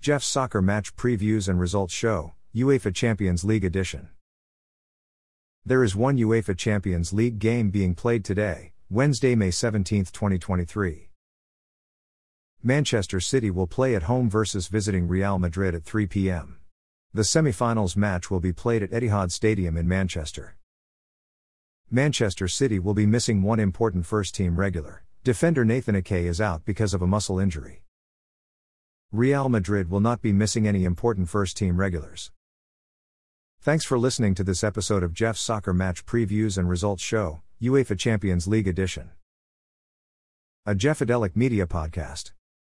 Jeff's Soccer Match Previews and Results Show, UEFA Champions League Edition. There is one UEFA Champions League game being played today, Wednesday, May 17, 2023. Manchester City will play at home versus visiting Real Madrid at 3 p.m. The semi-finals match will be played at Etihad Stadium in Manchester. Manchester City will be missing one important first-team regular. Defender Nathan Ake is out because of a muscle injury. Real Madrid will not be missing any important first team regulars. Thanks for listening to this episode of Jeff's Soccer Match Previews and Results Show, UEFA Champions League Edition. A Jeffadelic Media Podcast.